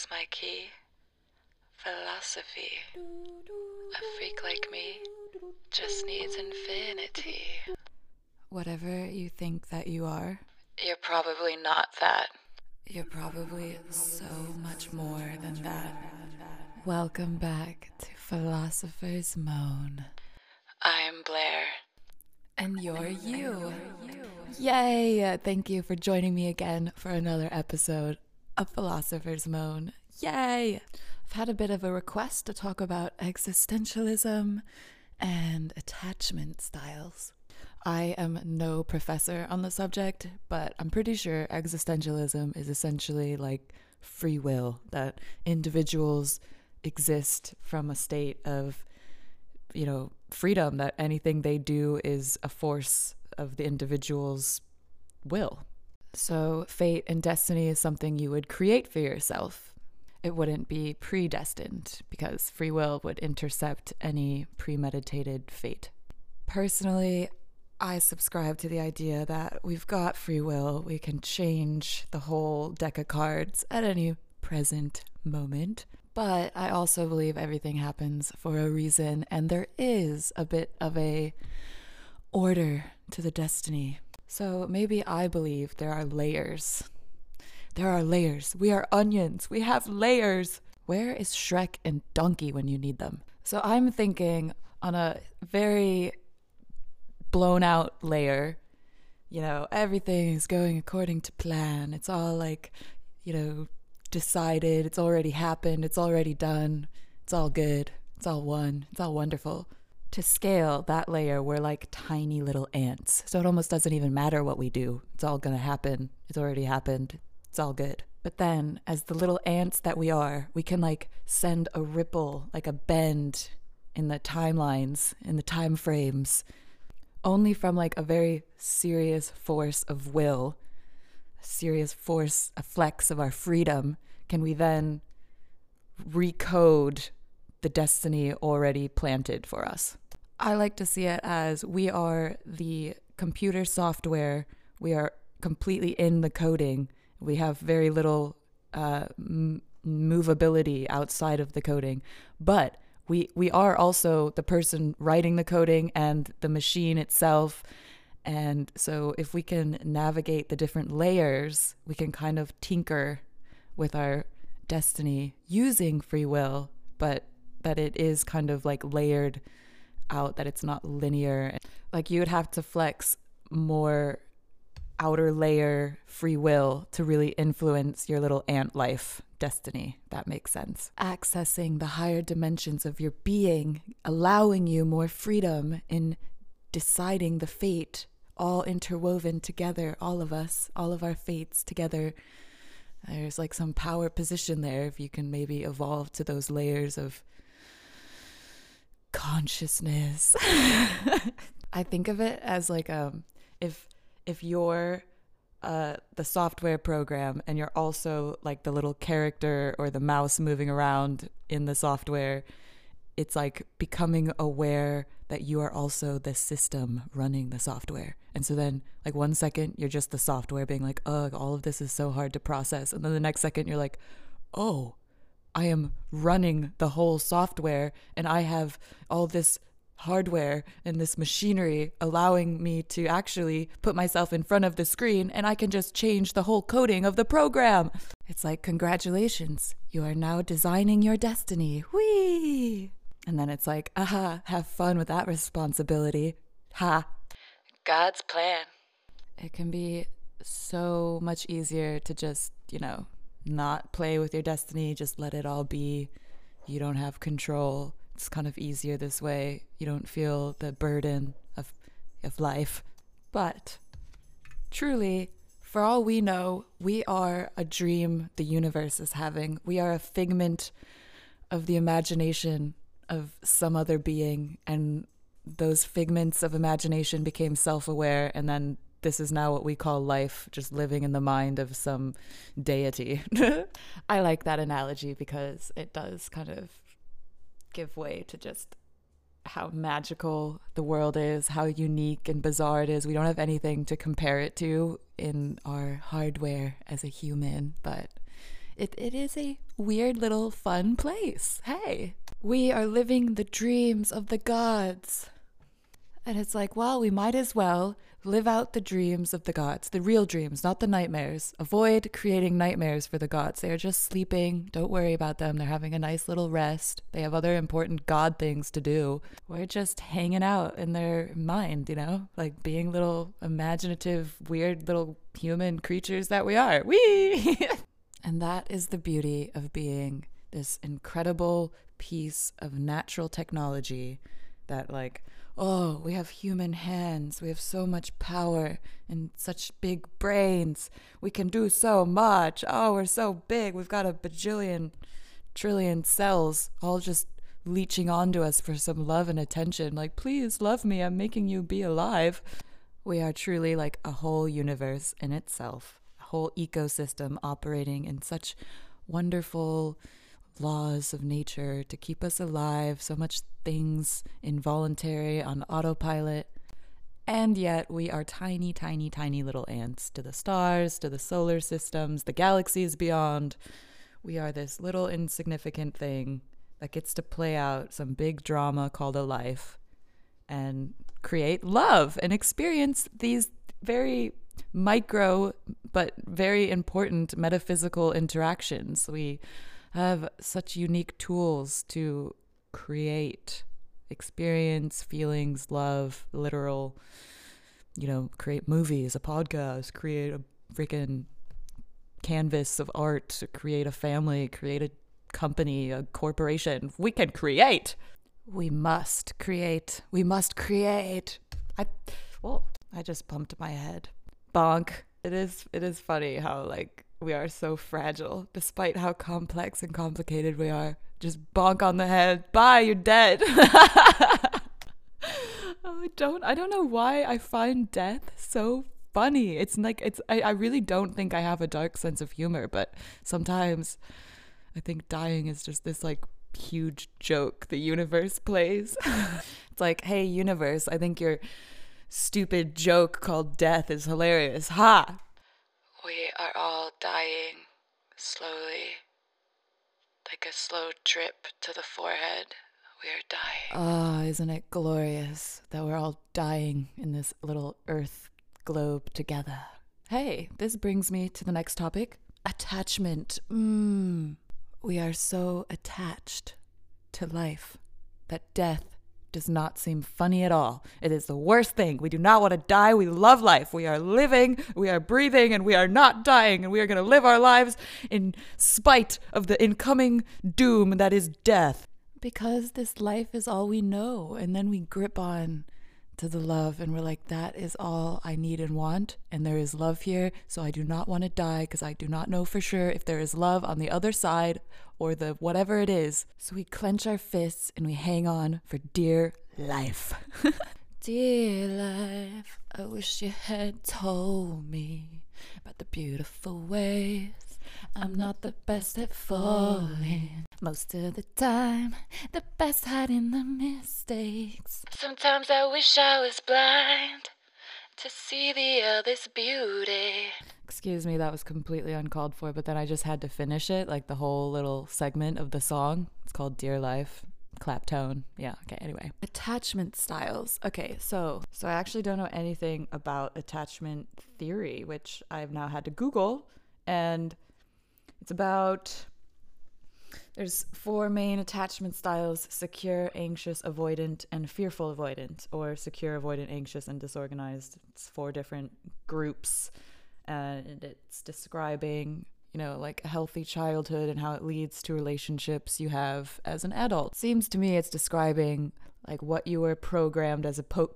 is my key. Philosophy. A freak like me just needs infinity. Whatever you think that you are, You're probably not that. you're probably so much more than that. Welcome back to Philosopher's Moan. I'm Blair. And you're you. Yay! Thank you for joining me again for another episode of Philosopher's Moan. Yay! I've had a bit of a request to talk about existentialism and attachment styles. I am no professor on the subject, but I'm pretty sure existentialism is essentially like free will, that individuals exist from a state of you know, freedom that anything they do is a force of the individual's will. So, fate and destiny is something you would create for yourself. It wouldn't be predestined because free will would intercept any premeditated fate. Personally, I subscribe to the idea that we've got free will. We can change the whole deck of cards at any present moment. But I also believe everything happens for a reason, and there is a bit of a order to the destiny. So maybe I believe there are layers. There are layers. We are onions. We have layers. Where is Shrek and Donkey when you need them? So I'm thinking on a very blown out layer. You know, everything is going according to plan. It's all like, you know, decided. It's already happened. It's already done. It's all good. It's all one. It's all wonderful. To scale that layer, we're like tiny little ants. So it almost doesn't even matter what we do. It's all going to happen. It's already happened. It's all good. But then, as the little ants that we are, we can like send a ripple, like a bend in the timelines, in the time frames, only from like a very serious force of will, a serious force, a flex of our freedom, can we then recode the destiny already planted for us. I like to see it as we are the computer software, we are completely in the coding, we have very little uh, m- movability outside of the coding, but we we are also the person writing the coding and the machine itself. And so if we can navigate the different layers, we can kind of tinker with our destiny using free will, but that it is kind of like layered out, that it's not linear. Like you would have to flex more outer layer free will to really influence your little ant life destiny. That makes sense. Accessing the higher dimensions of your being, allowing you more freedom in deciding the fate, all interwoven together, all of us, all of our fates together. There's like some power position there if you can maybe evolve to those layers of consciousness. I think of it as like um if if you're uh, the software program and you're also like the little character or the mouse moving around in the software, it's like becoming aware that you are also the system running the software. And so then, like, one second, you're just the software being like, ugh, all of this is so hard to process. And then the next second, you're like, oh, I am running the whole software and I have all this hardware and this machinery allowing me to actually put myself in front of the screen and I can just change the whole coding of the program. It's like, congratulations, you are now designing your destiny. Whee! And then it's like, aha, have fun with that responsibility. Ha. God's plan. It can be so much easier to just, you know, not play with your destiny, just let it all be. You don't have control it's kind of easier this way. You don't feel the burden of of life. But truly, for all we know, we are a dream the universe is having. We are a figment of the imagination of some other being and those figments of imagination became self-aware and then this is now what we call life, just living in the mind of some deity. I like that analogy because it does kind of give way to just how magical the world is, how unique and bizarre it is. We don't have anything to compare it to in our hardware as a human, but it, it is a weird little fun place. Hey, we are living the dreams of the gods. And it's like, well, we might as well live out the dreams of the gods, the real dreams, not the nightmares. Avoid creating nightmares for the gods. They are just sleeping. Don't worry about them. They're having a nice little rest. They have other important god things to do. We're just hanging out in their mind, you know, like being little imaginative, weird little human creatures that we are. Wee! and that is the beauty of being this incredible piece of natural technology that, like, oh, we have human hands. We have so much power and such big brains. We can do so much. Oh, we're so big. We've got a bajillion, trillion cells all just leeching onto us for some love and attention. Like, please love me. I'm making you be alive. We are truly like a whole universe in itself, a whole ecosystem operating in such wonderful laws of nature to keep us alive, so much things involuntary on autopilot. And yet, we are tiny, tiny, tiny little ants to the stars, to the solar systems, the galaxies beyond. We are this little insignificant thing that gets to play out some big drama called a life and create love and experience these very micro but very important metaphysical interactions. We have such unique tools to create experience, feelings, love, literal, you know, create movies, a podcast, create a freaking canvas of art, create a family, create a company, a corporation. We can create. We must create. We must create. I well, I just bumped my head. Bonk. It is it is funny how like we are so fragile, despite how complex and complicated we are. Just bonk on the head. Bye, you're dead. oh, I don't I don't know why I find death so funny. It's like it's I, I really don't think I have a dark sense of humor, but sometimes I think dying is just this like huge joke the universe plays. it's like, hey universe, I think your stupid joke called death is hilarious. Ha! We are all dying slowly, like a slow drip to the forehead. We are dying. Ah, isn't it glorious that we're all dying in this little earth globe together? Hey, this brings me to the next topic attachment. Mmm. We are so attached to life that death does not seem funny at all. It is the worst thing. We do not want to die. We love life. We are living, we are breathing, and we are not dying. And we are going to live our lives in spite of the incoming doom that is death. Because this life is all we know. And then we grip on to the love and we're like, that is all I need and want. And there is love here. So I do not want to die because I do not know for sure if there is love on the other side or the whatever it is. So we clench our fists and we hang on for dear life. dear life, I wish you had told me about the beautiful ways. I'm not the best at falling. Most of the time, the best hiding the mistakes. Sometimes I wish I was blind to see the other's beauty. Excuse me, that was completely uncalled for, but then I just had to finish it, like the whole little segment of the song. It's called Dear Life. Klaptone. Yeah, okay, anyway. Attachment styles. Okay, so so I actually don't know anything about attachment theory, which I've now had to Google and it's about there's four main attachment styles secure, anxious, avoidant, and fearful avoidant, or secure, avoidant, anxious, and disorganized. It's four different groups, and it's describing, you know, like a healthy childhood and how it leads to relationships you have as an adult. Seems to me it's describing like what you were programmed as a po-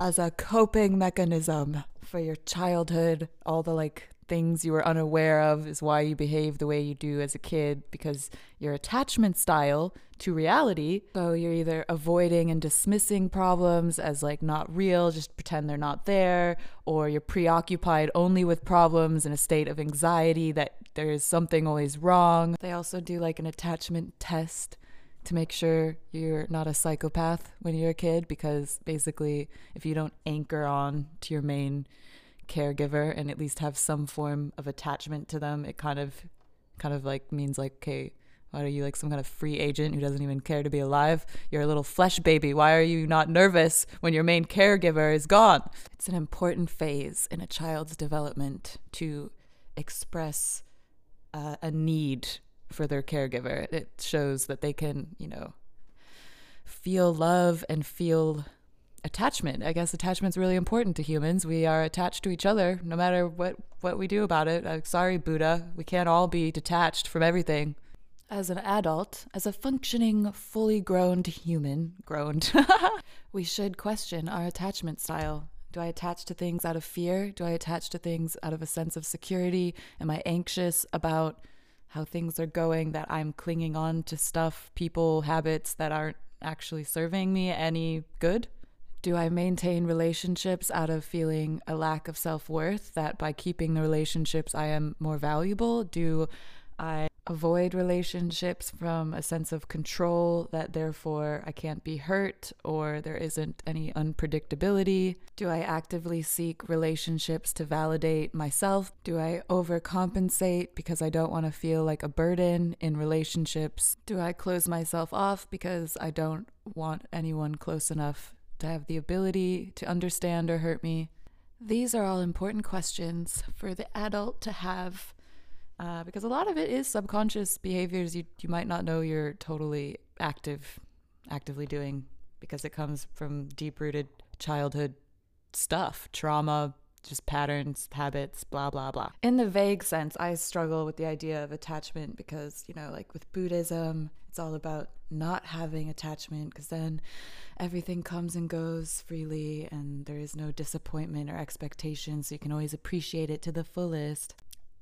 as a coping mechanism for your childhood, all the like things you were unaware of is why you behave the way you do as a kid because your attachment style to reality. So you're either avoiding and dismissing problems as like not real, just pretend they're not there, or you're preoccupied only with problems in a state of anxiety that there is something always wrong. They also do like an attachment test to make sure you're not a psychopath when you're a kid because basically if you don't anchor on to your main caregiver and at least have some form of attachment to them, it kind of kind of like means like, okay, what are you like some kind of free agent who doesn't even care to be alive? You're a little flesh baby. Why are you not nervous when your main caregiver is gone? It's an important phase in a child's development to express uh, a need for their caregiver. It shows that they can, you know, feel love and feel attachment. I guess attachment's really important to humans. We are attached to each other no matter what what we do about it. Uh, sorry Buddha, we can't all be detached from everything. As an adult, as a functioning, fully grown human, grown, we should question our attachment style. Do I attach to things out of fear? Do I attach to things out of a sense of security? Am I anxious about how things are going that I'm clinging on to stuff, people, habits that aren't actually serving me any good? Do I maintain relationships out of feeling a lack of self worth that by keeping the relationships I am more valuable? Do I avoid relationships from a sense of control that therefore I can't be hurt or there isn't any unpredictability? Do I actively seek relationships to validate myself? Do I overcompensate because I don't want to feel like a burden in relationships? Do I close myself off because I don't want anyone close enough to have the ability to understand or hurt me? These are all important questions for the adult to have uh, because a lot of it is subconscious behaviors you you might not know you're totally active actively doing because it comes from deep rooted childhood stuff, trauma, just patterns, habits, blah, blah, blah. In the vague sense, I struggle with the idea of attachment because, you know, like with Buddhism, it's all about not having attachment because then everything comes and goes freely and there is no disappointment or expectation. So you can always appreciate it to the fullest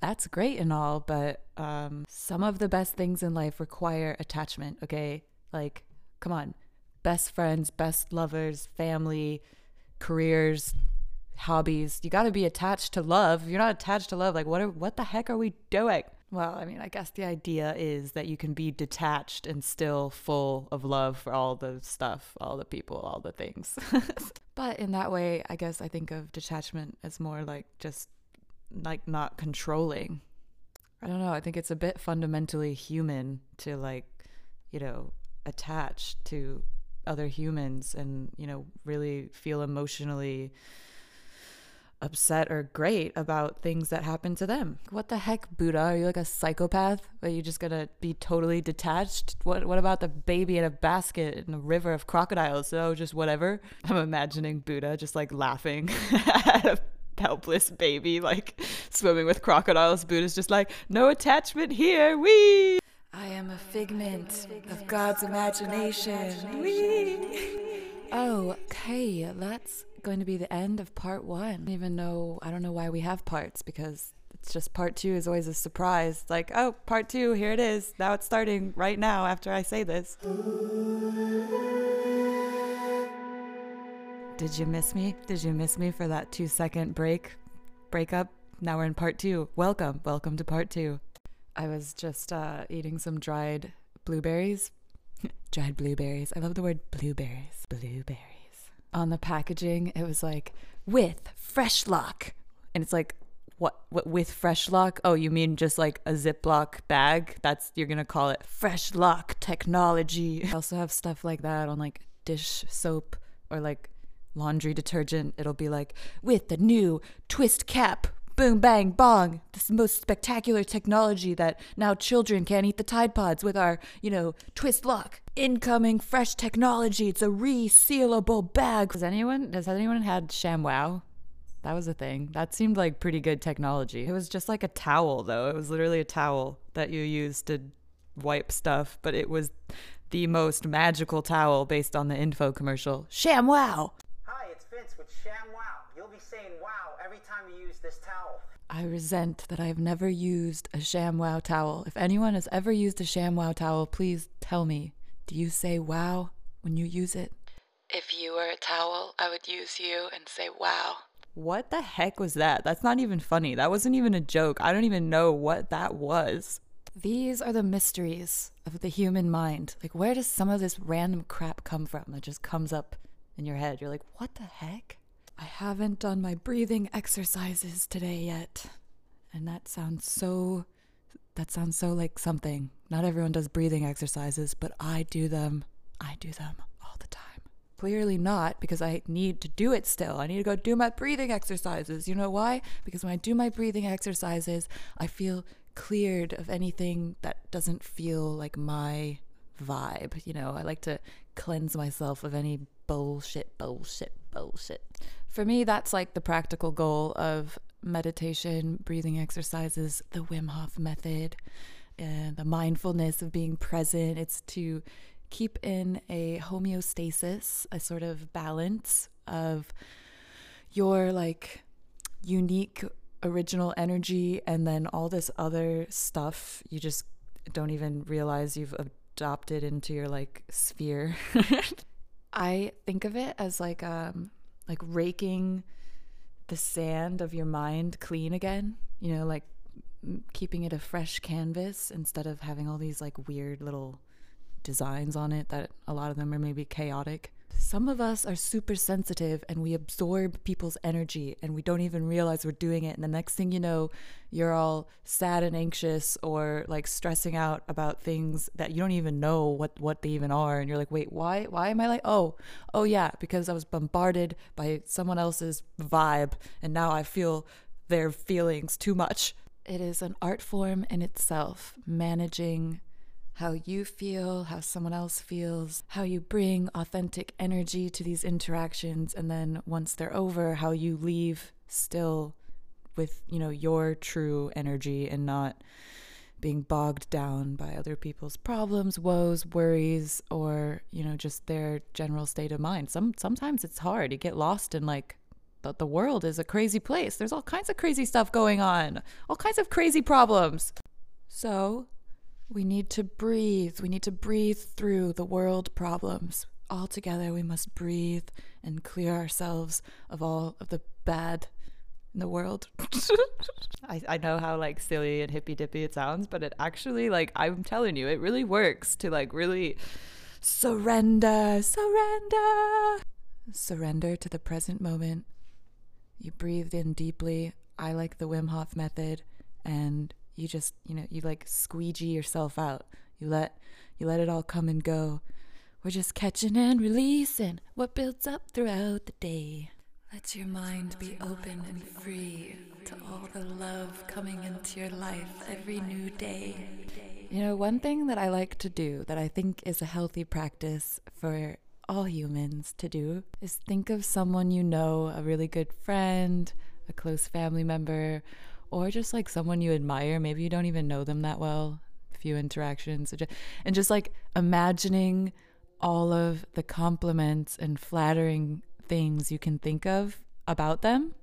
that's great and all, but um, some of the best things in life require attachment, okay? Like, come on. Best friends, best lovers, family, careers, hobbies. You got to be attached to love. If you're not attached to love, like, what, are, what the heck are we doing? Well, I mean, I guess the idea is that you can be detached and still full of love for all the stuff, all the people, all the things. but in that way, I guess I think of detachment as more like just like not controlling. I don't know. I think it's a bit fundamentally human to like, you know, attach to other humans and, you know, really feel emotionally upset or great about things that happen to them. What the heck, Buddha? Are you like a psychopath? Are you just gonna be totally detached? What what about the baby in a basket in a river of crocodiles? Oh, just whatever. I'm imagining Buddha just like laughing at a helpless baby like swimming with crocodiles. Buddha's just like, no attachment here. We. I am a figment of God's imagination. Wee. Oh, okay. That's going to be the end of part one. I don't even know. I don't know why we have parts because it's just part two is always a surprise. Like, oh, part two, here it is. Now it's starting right now after I say this. Did you miss me? Did you miss me for that two second break? Breakup? Now we're in part two. Welcome. Welcome to part two. I was just uh, eating some dried blueberries. dried blueberries. I love the word blueberries. Blueberries. On the packaging, it was like, with fresh lock. And it's like, what, what with fresh lock? Oh, you mean just like a Ziploc bag? That's you're gonna call it fresh lock technology. I also have stuff like that on like dish soap or like laundry detergent, it'll be like, with the new twist cap, boom, bang, bong, this most spectacular technology that now children can't eat the Tide Pods with our, you know, twist lock. Incoming fresh technology. It's a resealable bag. Has anyone, has anyone had ShamWow? That was a thing. That seemed like pretty good technology. It was just like a towel, though. It was literally a towel that you used to wipe stuff, but it was the most magical towel based on the info commercial. ShamWow. Hi, it's Vince with ShamWow! This towel. I resent that I have never used a ShamWow towel. If anyone has ever used a ShamWow towel, please tell me. Do you say wow when you use it? If you were a towel, I would use you and say wow. What the heck was that? That's not even funny. That wasn't even a joke. I don't even know what that was. These are the mysteries of the human mind. Like, where does some of this random crap come from that just comes up in your head? You're like, what the heck? I haven't done my breathing exercises today yet. And that sounds so that sounds so like something. Not everyone does breathing exercises, but I do them. I do them all the time. Clearly not, because I need to do it still. I need to go do my breathing exercises. You know why? Because when I do my breathing exercises, I feel cleared of anything that doesn't feel like my vibe. You know, I like to cleanse myself of any bullshit, bullshit, bullshit. For me, that's like the practical goal of meditation, breathing exercises, the Wim Hof method, and the mindfulness of being present. It's to keep in a homeostasis, a sort of balance of your like unique original energy and then all this other stuff you just don't even realize you've adopted into your like sphere. I think of it as like um like raking the sand of your mind clean again, you know, like keeping it a fresh canvas instead of having all these like weird little designs on it that a lot of them are maybe chaotic. Some of us are super sensitive and we absorb people's energy and we don't even realize we're doing it. And the next thing you know, you're all sad and anxious or like stressing out about things that you don't even know what, what they even are. And you're like, wait, why, why am I like, oh, oh yeah, because I was bombarded by someone else's vibe and now I feel their feelings too much. It is an art form in itself, managing how you feel, how someone else feels, how you bring authentic energy to these interactions, and then once they're over, how you leave still with, you know, your true energy and not being bogged down by other people's problems, woes, worries, or, you know, just their general state of mind. Some sometimes it's hard. You get lost in like but the world is a crazy place. There's all kinds of crazy stuff going on, all kinds of crazy problems. So, we need to breathe. We need to breathe through the world problems. All together, we must breathe and clear ourselves of all of the bad in the world. I, I know how like silly and hippy dippy it sounds, but it actually, like, I'm telling you, it really works to like really surrender, surrender, surrender to the present moment. You breathed in deeply. I like the Wim Hof method, and you just you know you like squeegee yourself out. You let you let it all come and go. We're just catching and releasing what builds up throughout the day. Let your mind be open and free to all the love coming into your life every new day. You know one thing that i like to do that i think is a healthy practice for all humans to do is think of someone you know a really good friend a close family member or just like someone you admire. Maybe you don't even know them that well, few interactions, and just like imagining all of the compliments and flattering things you can think of about them.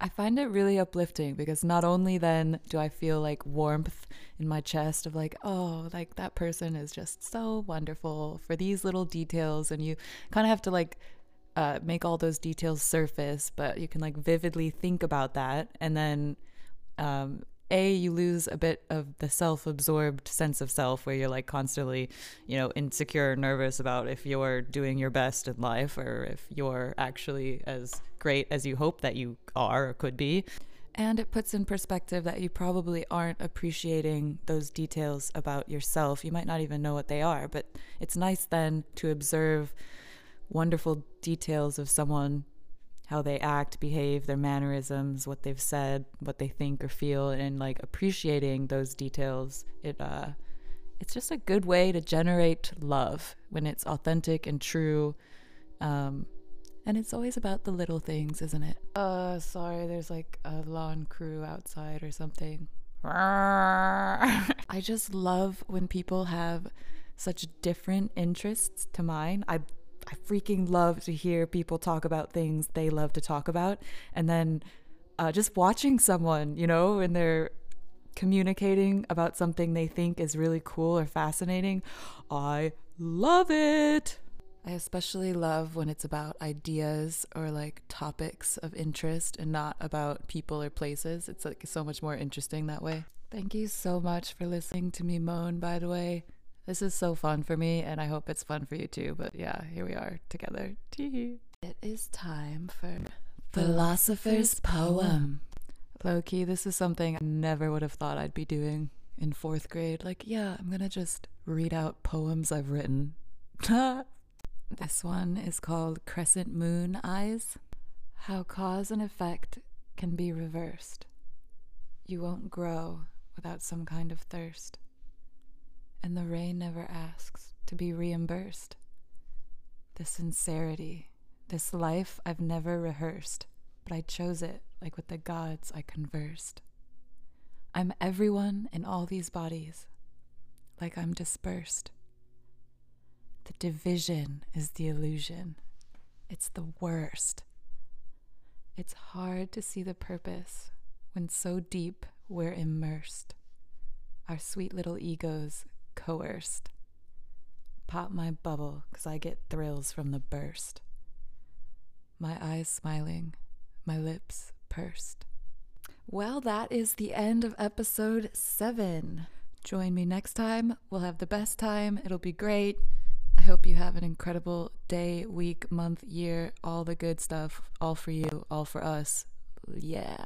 I find it really uplifting because not only then do I feel like warmth in my chest of like, oh, like that person is just so wonderful for these little details, and you kind of have to like uh, make all those details surface, but you can like vividly think about that and then um, a you lose a bit of the self-absorbed sense of self where you're like constantly you know insecure nervous about if you're doing your best in life or if you're actually as great as you hope that you are or could be. And it puts in perspective that you probably aren't appreciating those details about yourself. You might not even know what they are but it's nice then to observe wonderful details of someone how they act, behave, their mannerisms, what they've said, what they think or feel, and like appreciating those details. It uh, it's just a good way to generate love when it's authentic and true. Um, and it's always about the little things, isn't it? Uh, sorry, there's like a lawn crew outside or something. I just love when people have such different interests to mine. I I freaking love to hear people talk about things they love to talk about. And then uh, just watching someone, you know, and they're communicating about something they think is really cool or fascinating, I love it. I especially love when it's about ideas or like topics of interest and not about people or places. It's like so much more interesting that way. Thank you so much for listening to me moan, by the way. This is so fun for me, and I hope it's fun for you too. But yeah, here we are together. It is time for Philosopher's Poem. Low key, this is something I never would have thought I'd be doing in fourth grade. Like, yeah, I'm gonna just read out poems I've written. this one is called Crescent Moon Eyes How Cause and Effect Can Be Reversed. You won't grow without some kind of thirst. And the rain never asks to be reimbursed. The sincerity, this life I've never rehearsed, but I chose it like with the gods I conversed. I'm everyone in all these bodies, like I'm dispersed. The division is the illusion. It's the worst. It's hard to see the purpose when so deep we're immersed. Our sweet little egos coerced. Pop my bubble, 'cause I get thrills from the burst. My eyes smiling, my lips pursed. Well, that is the end of episode seven. Join me next time. We'll have the best time. It'll be great. I hope you have an incredible day, week, month, year, all the good stuff. All for you, all for us. Yeah.